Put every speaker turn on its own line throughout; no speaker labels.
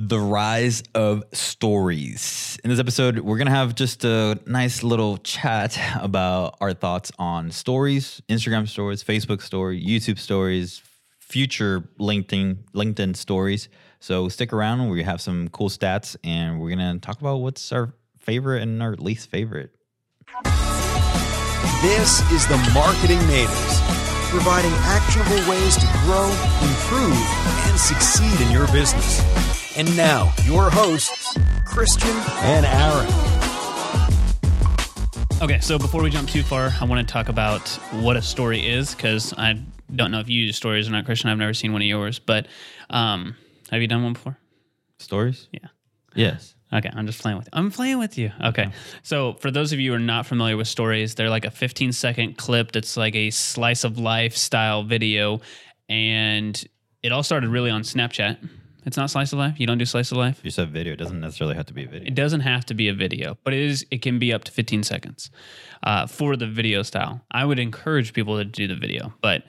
the rise of stories. In this episode, we're going to have just a nice little chat about our thoughts on stories, Instagram stories, Facebook stories, YouTube stories, future LinkedIn LinkedIn stories. So stick around. We have some cool stats and we're going to talk about what's our favorite and our least favorite.
This is the Marketing Natives, providing actionable ways to grow, improve, and succeed in your business. And now, your hosts, Christian and Aaron.
Okay, so before we jump too far, I want to talk about what a story is because I don't know if you use stories or not, Christian. I've never seen one of yours, but um, have you done one before?
Stories?
Yeah.
Yes.
Okay, I'm just playing with you. I'm playing with you. Okay. So, for those of you who are not familiar with stories, they're like a 15 second clip that's like a slice of life style video. And it all started really on Snapchat. It's not slice of life. You don't do slice of life.
You said video. It doesn't necessarily have to be a video.
It doesn't have to be a video, but it is. It can be up to 15 seconds uh, for the video style. I would encourage people to do the video, but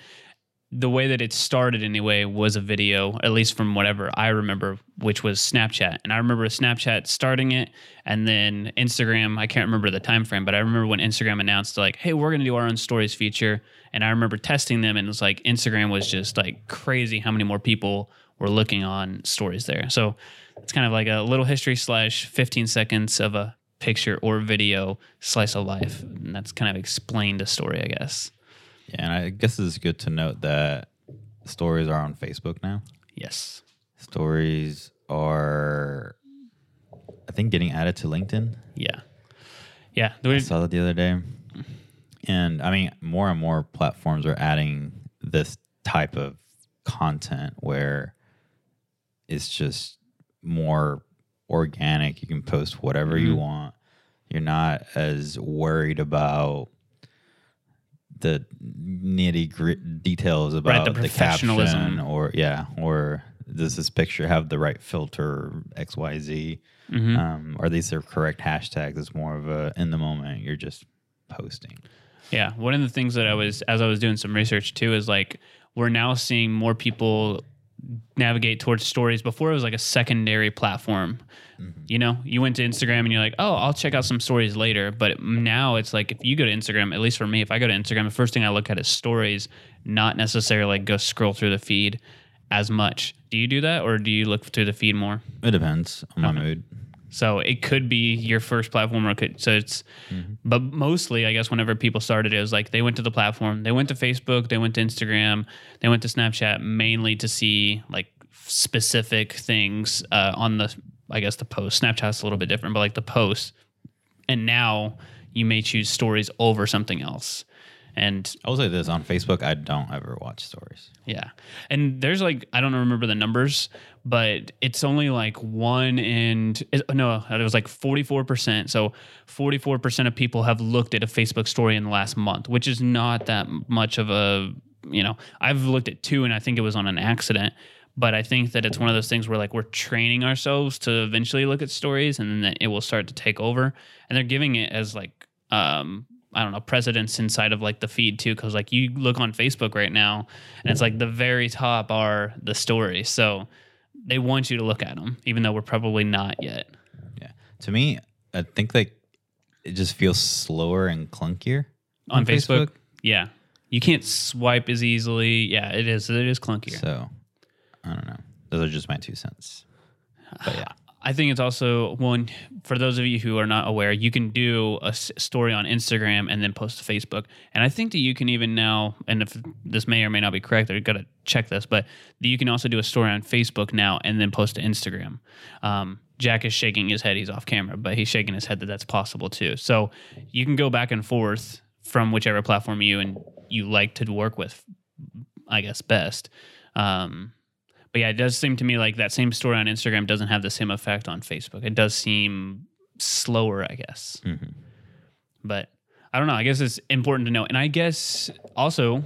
the way that it started anyway was a video, at least from whatever I remember, which was Snapchat. And I remember Snapchat starting it and then Instagram, I can't remember the time frame, but I remember when Instagram announced like, hey, we're gonna do our own stories feature. And I remember testing them and it was like Instagram was just like crazy how many more people were looking on stories there. So it's kind of like a little history slash 15 seconds of a picture or video slice of life. And that's kind of explained a story, I guess.
Yeah, and I guess it's good to note that stories are on Facebook now.
Yes.
Stories are, I think, getting added to LinkedIn.
Yeah. Yeah.
I saw that the other day. And I mean, more and more platforms are adding this type of content where it's just more organic. You can post whatever you
Mm-hmm.
want. You're not as worried about the nitty gritty details about
the
the,
professionalism.
caption or yeah, or does this picture have the right filter X Y Z?
Mm-hmm.
Um, are these the correct hashtags? It's more of a in the moment. You're just posting.
Yeah, one of the things that I was as I was doing some research too is like we're now seeing more people navigate towards stories. Before it was like a secondary platform. Mm-hmm. You know, you went to Instagram and you're like, "Oh, I'll check out some stories later." But now it's like if you go to Instagram, at least for me, if I go to Instagram, the first thing I look at is stories, not necessarily like go scroll through the feed as much. Do you do that or do you look through the feed more?
It depends on my mood.
So it could be your first platform, or could, so it's. But mostly, I guess, whenever people started, it was like they went to the platform, they went to Facebook, they went to Instagram, they went to Snapchat, mainly to see like specific things uh, on the, I guess, the post. Snapchat's a little bit different, but like the post, and now you may choose stories over something else, and
I will say this on Facebook, I don't ever watch stories.
yeah. And there's like, I don't remember the numbers, but it's only like one and no, it was like 44%. So 44% of people have looked at a Facebook story in the last month, which is not that much of a, you know, I've looked at two and I think it was on an accident. But I think that it's one of those things where like we're training ourselves to eventually look at stories and then it will start to take over. And they're giving it as like, um, I don't know, precedence inside of like the feed too. Cause like you look on Facebook right now and it's like the very top are the stories. So they want you to look at them, even though we're probably not yet.
Yeah. To me, I think like it just feels slower and clunkier
On, Facebook, yeah. You can't swipe as easily. Yeah, it is. It is clunkier.
So I don't know. Those are just my two cents. But yeah.
I think it's also one for those of you who are not aware, you can do a story on Instagram and then post to Facebook. And I think that you can even now, and if this may or may not be correct, I've got to check this, but you can also do a story on Facebook now and then post to Instagram. Um, Jack is shaking his head. He's off camera, but he's shaking his head that that's possible too. So you can go back and forth from whichever platform you and you like to work with, I guess best. Um, but yeah, it does seem to me like that same story on Instagram doesn't have the same effect on Facebook. It does seem slower, I guess.
Mhm.
But I don't know. I guess it's important to know. And I guess also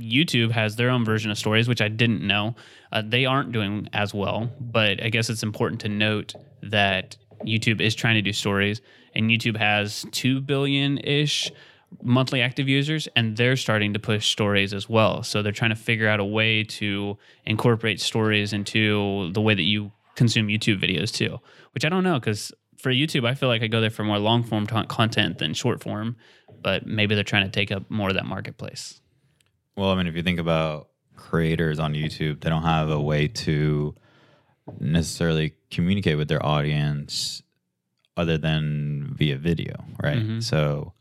YouTube has their own version of stories, which I didn't know. Uh, they aren't doing as well, but I guess it's important to note that YouTube is trying to do stories, and YouTube has 2 billion ish monthly active users, and they're starting to push stories as well. So they're trying to figure out a way to incorporate stories into the way that you consume YouTube videos too, which I don't know because for YouTube, I feel like I go there for more long form t- content than short form, but maybe they're trying to take up more of that marketplace.
Well, I mean, if you think about creators on YouTube, they don't have a way to necessarily communicate with their audience other than via video, right?
Mhm.
So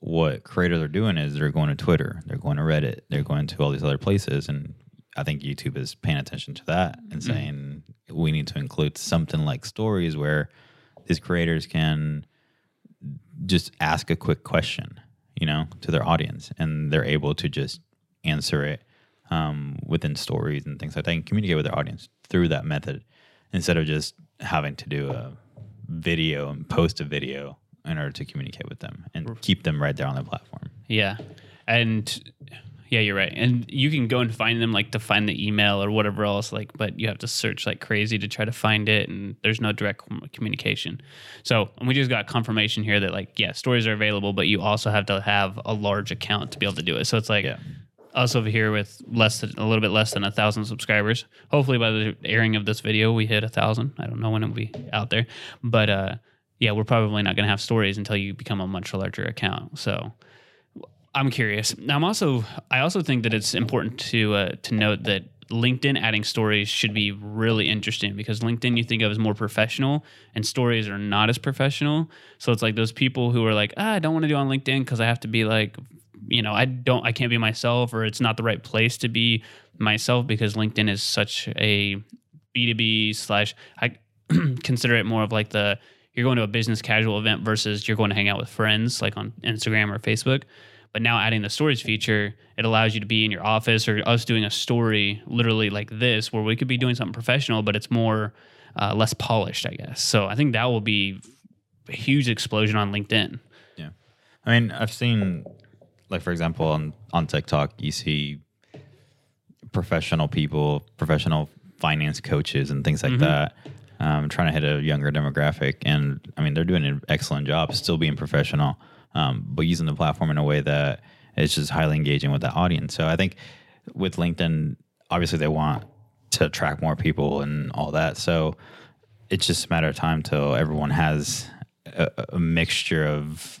what creators are doing is they're going to Twitter, they're going to Reddit, they're going to all these other places and I think YouTube is paying attention to that and saying we need to include something like stories where these creators can just ask a quick question, you know, to their audience, and they're able to just answer it um, within stories and things like that, and communicate with their audience through that method, instead of just having to do a video and post a video in order to communicate with them and keep them right there on the platform.
Yeah. And yeah, you're right. And you can go and find them like to find the email or whatever else like but you have to search like crazy to try to find it and there's no direct communication. So, and we just got confirmation here that like yeah, stories are available but you also have to have a large account to be able to do it. So it's like
Yeah.
us over here with less than a little bit less than a thousand subscribers. Hopefully by the airing of this video we hit a thousand. I don't know when it'll be out there. But uh yeah, we're probably not gonna have stories until you become a much larger account. So I'm curious. Now, I'm also I also think that it's important to uh, to note that LinkedIn adding stories should be really interesting because LinkedIn you think of as more professional and stories are not as professional. So it's like those people who are like, ah, I don't want to do on LinkedIn because I have to be like, you know, I don't, I can't be myself or it's not the right place to be myself because LinkedIn is such a B2B slash, I consider it more of like the, you're going to a business casual event versus you're going to hang out with friends like on Instagram or Facebook. But now adding the stories feature, it allows you to be in your office or us doing a story literally like this, where we could be doing something professional, but it's more uh, less polished, I guess. So I think that will be a huge explosion on LinkedIn.
Yeah. I mean, I've seen, like, for example, on, on TikTok, you see professional people, professional finance coaches, and things like that, um, trying to hit a younger demographic. And I mean, they're doing an excellent job, still being professional, um, but using the platform in a way that is just highly engaging with the audience. So I think with LinkedIn, obviously, they want to attract more people and all that. So it's just a matter of time till everyone has a, a mixture of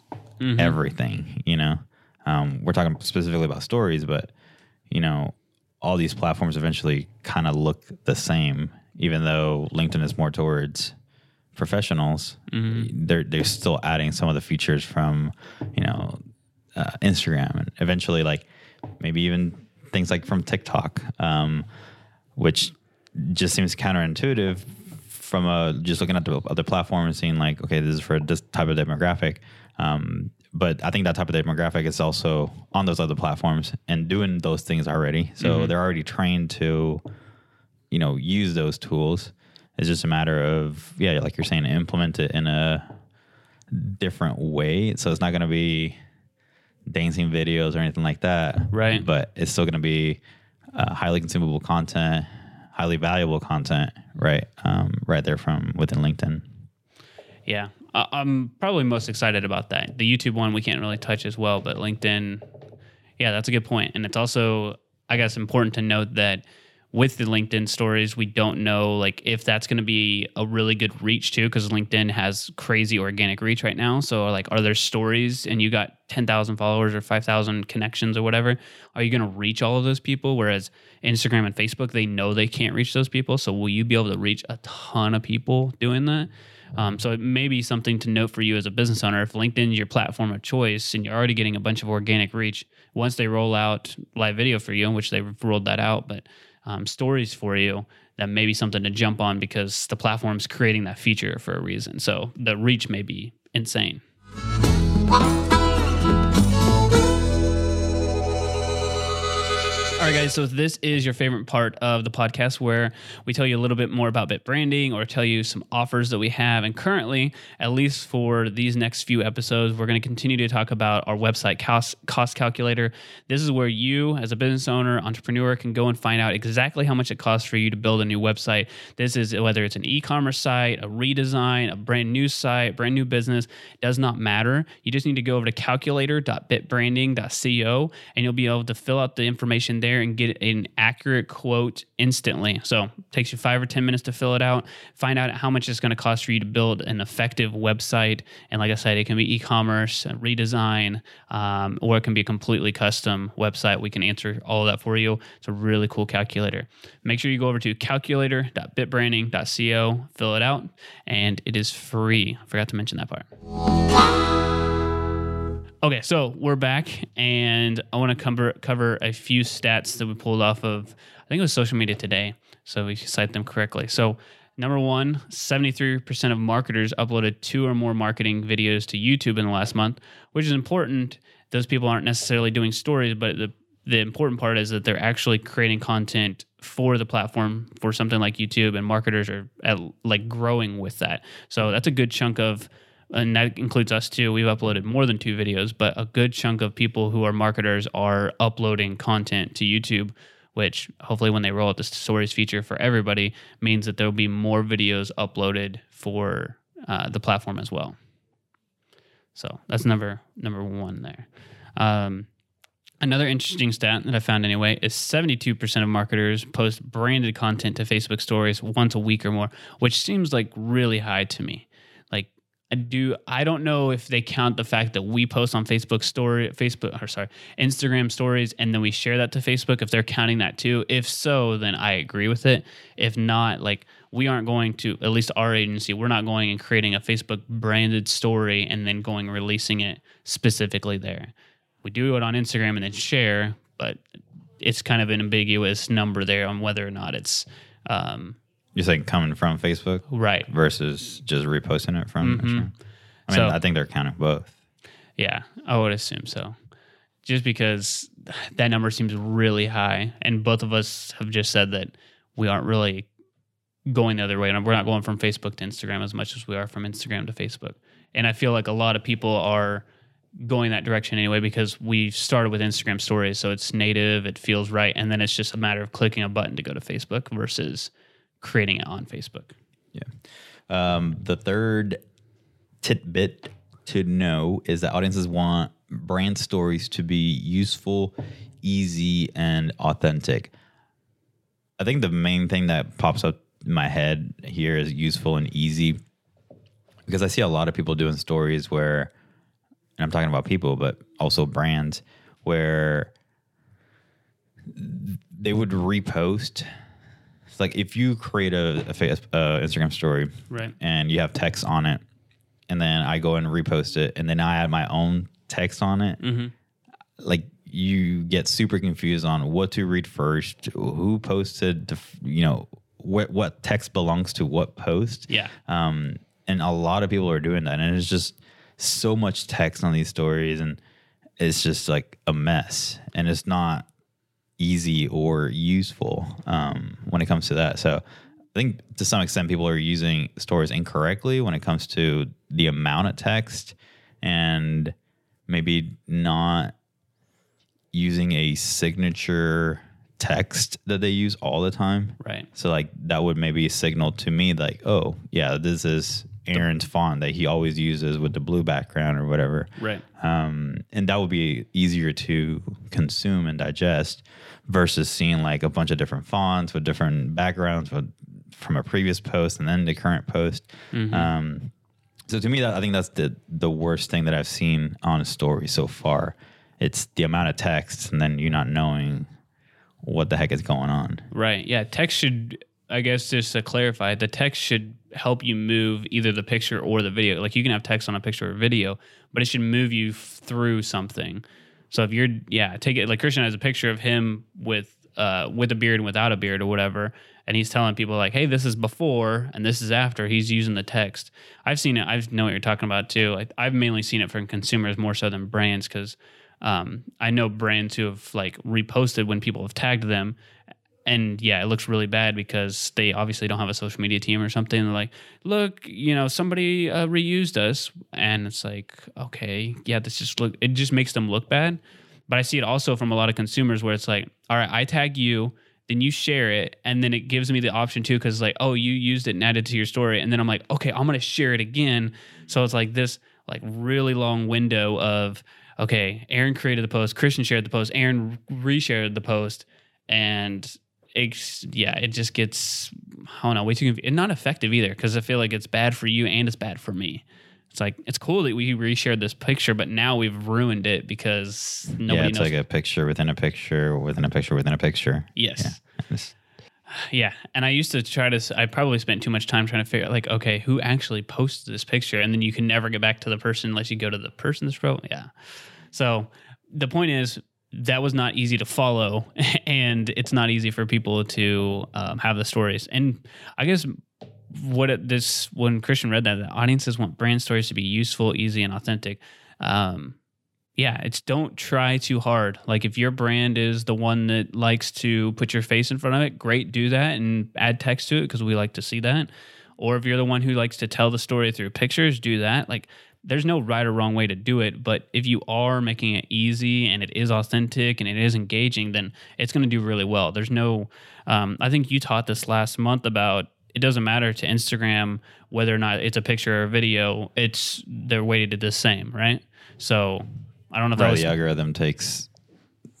everything. You know, um, we're talking specifically about stories, but you know, all these platforms eventually kind of look the same, even though LinkedIn is more towards professionals. They're they're still adding some of the features from you know uh, Instagram and eventually like maybe even things like from TikTok, um, which just seems counterintuitive from a just looking at the other platform and seeing like okay this is for this type of demographic. Um, but i think that type of demographic is also on those other platforms and doing those things already. So they're already trained to you know use those tools it's just a matter of yeah like you're saying implement it in a different way so it's not going to be dancing videos or anything like that
Right.
but it's still going to be uh, highly consumable content highly valuable content right um, right there from within linkedin
Yeah, I'm probably most excited about that. The YouTube one we can't really touch as well, but LinkedIn, yeah, that's a good point. And it's also, I guess, important to note that with the LinkedIn stories, we don't know like if that's going to be a really good reach too, because LinkedIn has crazy organic reach right now. So like, are there stories and you got ten thousand followers or five thousand connections or whatever? Are you going to reach all of those people? Whereas Instagram and Facebook, they know they can't reach those people. So will you be able to reach a ton of people doing that? Um, so it may be something to note for you as a business owner. If LinkedIn is your platform of choice and you're already getting a bunch of organic reach, once they roll out live video for you, in which they've rolled that out, but um, stories for you, that may be something to jump on because the platform's creating that feature for a reason. So the reach may be insane. Right, guys. So this is your favorite part of the podcast where we tell you a little bit more about BitBranding or tell you some offers that we have. And currently, at least for these next few episodes, we're going to continue to talk about our website cost, cost calculator. This is where you, as a business owner, entrepreneur, can go and find out exactly how much it costs for you to build a new website. This is whether it's an e-commerce site, a redesign, a brand new site, brand new business, does not matter. You just need to go over to calculator.bitbranding.co and you'll be able to fill out the information there there and get an accurate quote instantly. So it takes you five or 10 minutes to fill it out, find out how much it's going to cost for you to build an effective website. And like I said, it can be e commerce, redesign, um, or it can be a completely custom website. We can answer all of that for you. It's a really cool calculator. Make sure you go over to calculator.bitbranding.co, fill it out, and it is free. I forgot to mention that part. Okay, so we're back, and I want to cover cover a few stats that we pulled off of. I think it was social media today, so we cite them correctly. So, number one, seventy three percent of marketers uploaded two or more marketing videos to YouTube in the last month, which is important. Those people aren't necessarily doing stories, but the the important part is that they're actually creating content for the platform for something like YouTube, and marketers are at, like growing with that. So that's a good chunk of and that includes us too. We've uploaded more than two videos, but a good chunk of people who are marketers are uploading content to YouTube, which hopefully when they roll out the stories feature for everybody means that there'll be more videos uploaded for uh, the platform as well. So that's number number one there. Um, Another interesting stat that I found anyway is 72% of marketers post branded content to Facebook stories once a week or more, which seems like really high to me. I do I don't know if they count the fact that we post on Facebook story Facebook or sorry, Instagram stories and then we share that to Facebook if they're counting that too. If so, then I agree with it. If not, like we aren't going to at least our agency, we're not going and creating a Facebook branded story and then going releasing it specifically there. We do it on Instagram and then share, but it's kind of an ambiguous number there on whether or not it's um,
You're saying coming from Facebook
right.
versus just reposting it from.
Mhm.
Instagram? I mean,
So-
I think they're counting both.
Yeah, I would assume so. Just because that number seems really high, and both of us have just said that we aren't really going the other way, and we're not going from Facebook to Instagram as much as we are from Instagram to Facebook. And I feel like a lot of people are going that direction anyway because we started with Instagram stories, so it's native, it feels right, and then it's just a matter of clicking a button to go to Facebook versus creating it on Facebook. Yeah.
Um, the third tidbit to know is that audiences want brand stories to be useful, easy, and authentic. I think the main thing that pops up in my head here is useful and easy because I see a lot of people doing stories where, and I'm talking about people, but also brands, where they would repost. Like if you create a, a uh, Instagram story,
Right.
and you have text on it, and then I go and repost it, and then I add my own text on it,
Mm-hmm.
like you get super confused on what to read first, who posted, the, you know, what what text belongs to what post.
Yeah.
Um, and a lot of people are doing that, and it's just so much text on these stories, and it's just like a mess, and it's not easy or useful um, when it comes to that. So I think to some extent people are using stories incorrectly when it comes to the amount of text and maybe not using a signature text that they use all the time.
Right.
So like that would maybe signal to me like, oh yeah, this is Aaron's font that he always uses with the blue background or whatever.
Right.
Um, and that would be easier to consume and digest versus seeing like a bunch of different fonts with different backgrounds with, from a previous post and then the current post. Um, so to me, that I think that's the the worst thing that I've seen on a story so far. It's the amount of text and then you not knowing what the heck is going on.
Right. Yeah. Text should, I guess, just to clarify, the text should help you move either the picture or the video. Like you can have text on a picture or video, but it should move you through something. So if you're, yeah, take it like Christian has a picture of him with, uh, with a beard and without a beard or whatever, and he's telling people like, "Hey, this is before and this is after." He's using the text. I've seen it. I know what you're talking about too. I, I've mainly seen it from consumers more so than brands because um, I know brands who have like reposted when people have tagged them, and yeah, it looks really bad because they obviously don't have a social media team or something. They're like, look, you know, somebody uh, reused us, and it's like, okay, yeah, this just look. It just makes them look bad. But I see it also from a lot of consumers where it's like, all right, I tag you, then you share it, and then it gives me the option too because like, oh, you used it and added to your story, and then I'm like, okay, I'm gonna share it again. So it's like this like really long window of okay, Aaron created the post, Christian shared the post, Aaron reshared the post, and it's yeah, it just gets I don't know way too and not effective either because I feel like it's bad for you and it's bad for me. It's like it's cool that we reshared this picture, but now we've ruined it because nobody
yeah, it's
knows.
like a picture within a picture within a picture within a picture.
yes.
It's-
Yeah, and I used to try to. I probably spent too much time trying to figure out, like, okay, who actually posted this picture, and then you can never get back to the person unless you go to the person's profile. Yeah. So the point is that was not easy to follow, and it's not easy for people to um, have the stories. And I guess what it, this when Christian read that, the audiences want brand stories to be useful, easy, and authentic. Um, yeah, it's don't try too hard. Like if your brand is the one that likes to put your face in front of it, great, do that and add text to it because we like to see that. Or if you're the one who likes to tell the story through pictures, do that. Like there's no right or wrong way to do it, but if you are making it easy and it is authentic and it is engaging, then it's going to do really well. There's no, um, I think you taught this last month about it doesn't matter to Instagram whether or not it's a picture or a video. It's they're weighted the same, right? So I don't know if
Right,
was
the algorithm takes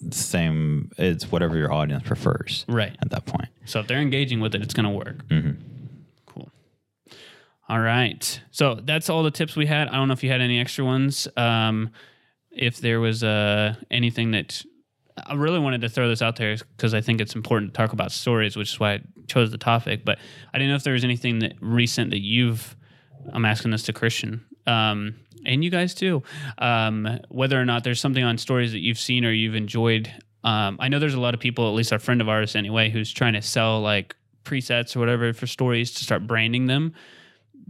the same. It's whatever your audience prefers
right.
at that point.
So if they're engaging with it, it's going to work.
Mhm.
All right. So that's all the tips we had. I don't know if you had any extra ones. Um, if there was uh, anything that I really wanted to throw this out there because I think it's important to talk about stories, which is why I chose the topic. But I didn't know if there was anything that recent that you've. I'm asking this to Christian. Um, and you guys too. Um, whether or not there's something on stories that you've seen or you've enjoyed. Um, I know there's a lot of people, at least a friend of ours anyway, who's trying to sell like presets or whatever for stories to start branding them.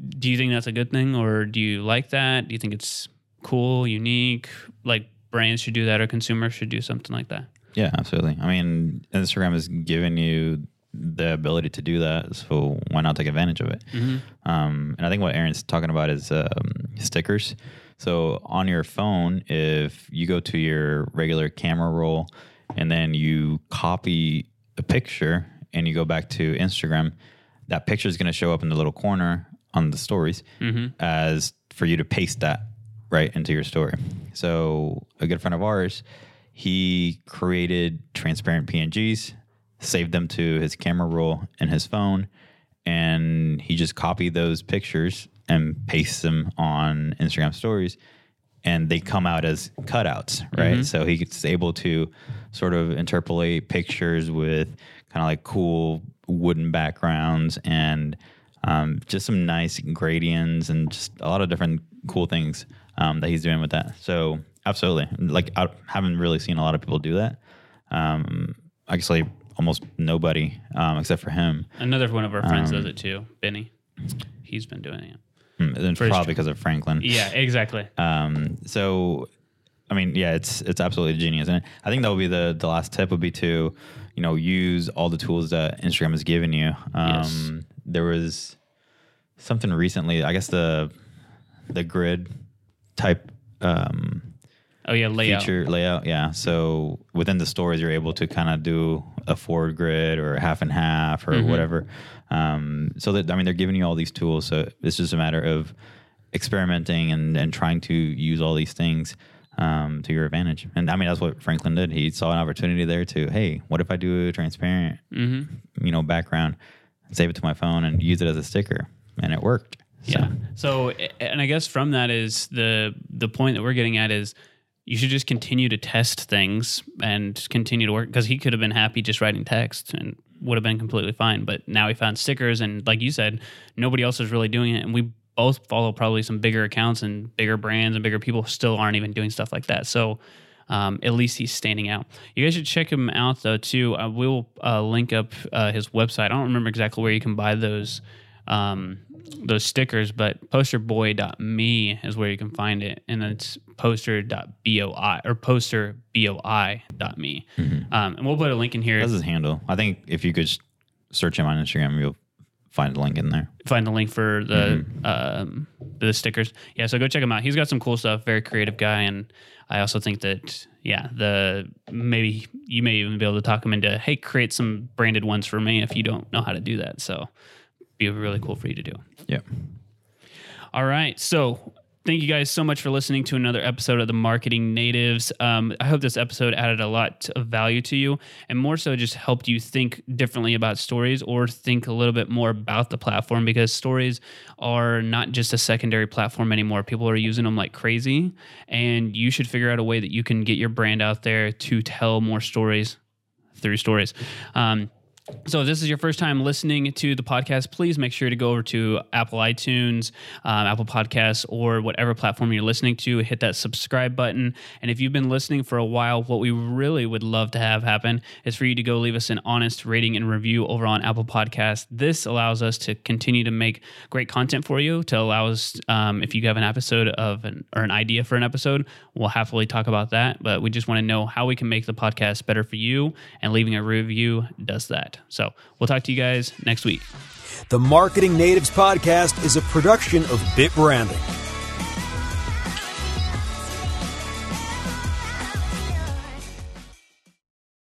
Do you think that's a good thing, or do you like that? Do you think it's cool, unique? Like brands should do that, or consumers should do something like that?
Yeah, absolutely. I mean, Instagram has given you the ability to do that, so why not take advantage of it? Um, and I think what Aaron's talking about is um, stickers. So on your phone, if you go to your regular camera roll and then you copy a picture and you go back to Instagram, that picture is going to show up in the little corner on the stories mm-hmm. as for you to paste that right into your story. So a good friend of ours, he created transparent PNGs, saved them to his camera roll in his phone, and he just copied those pictures and pastes them on Instagram stories and they come out as cutouts, right? Mm-hmm. So he's able to sort of interpolate pictures with kind of like cool wooden backgrounds and um, just some nice gradients and just a lot of different cool things um, that he's doing with that. So absolutely, like I haven't really seen a lot of people do that. Um, actually, almost nobody um, except for him.
Another one of our friends
Um,
does it too, Benny. He's been doing it.
Hmm, And
his
probably because of Franklin.
Yeah, exactly.
Um, so, I mean, yeah, it's it's absolutely genius, and I think that would be the the last tip would be to, you know, use all the tools that Instagram has given you. Um,
Yes.
There was something recently, I guess the the grid type um,
Oh yeah, layout.
feature layout. Yeah. So within the stories, you're able to kind of do a forward grid or half and half or
Mm-hmm.
whatever. Um, so that I mean, they're giving you all these tools. So it's just a matter of experimenting and and trying to use all these things um, to your advantage. And I mean, that's what Franklin did. He saw an opportunity there to, hey, what if I do a transparent,
Mm-hmm.
you know, background, save it to my phone, and use it as a sticker, and it worked. So,
Yeah. So, and I guess from that is the the point that we're getting at is you should just continue to test things and continue to work because he could have been happy just writing text and would have been completely fine. But now he found stickers, and like you said, nobody else is really doing it, and we both follow probably some bigger accounts and bigger brands and bigger people still aren't even doing stuff like that. So. Um, at least he's standing out. You guys should check him out though too. I will uh, link up uh, his website. I don't remember exactly where you can buy those um, those stickers, but posterboy.me is where you can find it. And it's poster.boi or posterboi.me. Um, and we'll put a link in here.
that's his handle. I think if you could search him on Instagram, you'll find a link in there.
Find the link for the um, the stickers. Yeah, so go check him out. He's got some cool stuff. Very creative guy, and I also think that yeah, the maybe you may even be able to talk him into hey, create some branded ones for me if you don't know how to do that. So be really cool for you to do.
Yeah.
All right. So thank you guys so much for listening to another episode of the Marketing Natives. Um, I hope this episode added a lot of value to you and more so just helped you think differently about stories or think a little bit more about the platform because stories are not just a secondary platform anymore. People are using them like crazy, and you should figure out a way that you can get your brand out there to tell more stories through stories. Um, so, if this is your first time listening to the podcast, please make sure to go over to Apple iTunes, um, Apple Podcasts, or whatever platform you're listening to. Hit that subscribe button. And if you've been listening for a while, what we really would love to have happen is for you to go leave us an honest rating and review over on Apple Podcasts. This allows us to continue to make great content for you. To allow us, um, if you have an episode of an, or an idea for an episode, we'll happily talk about that. But we just want to know how we can make the podcast better for you, and leaving a review does that. So we'll talk to you guys next week.
The Marketing Natives podcast is a production of BitBranding.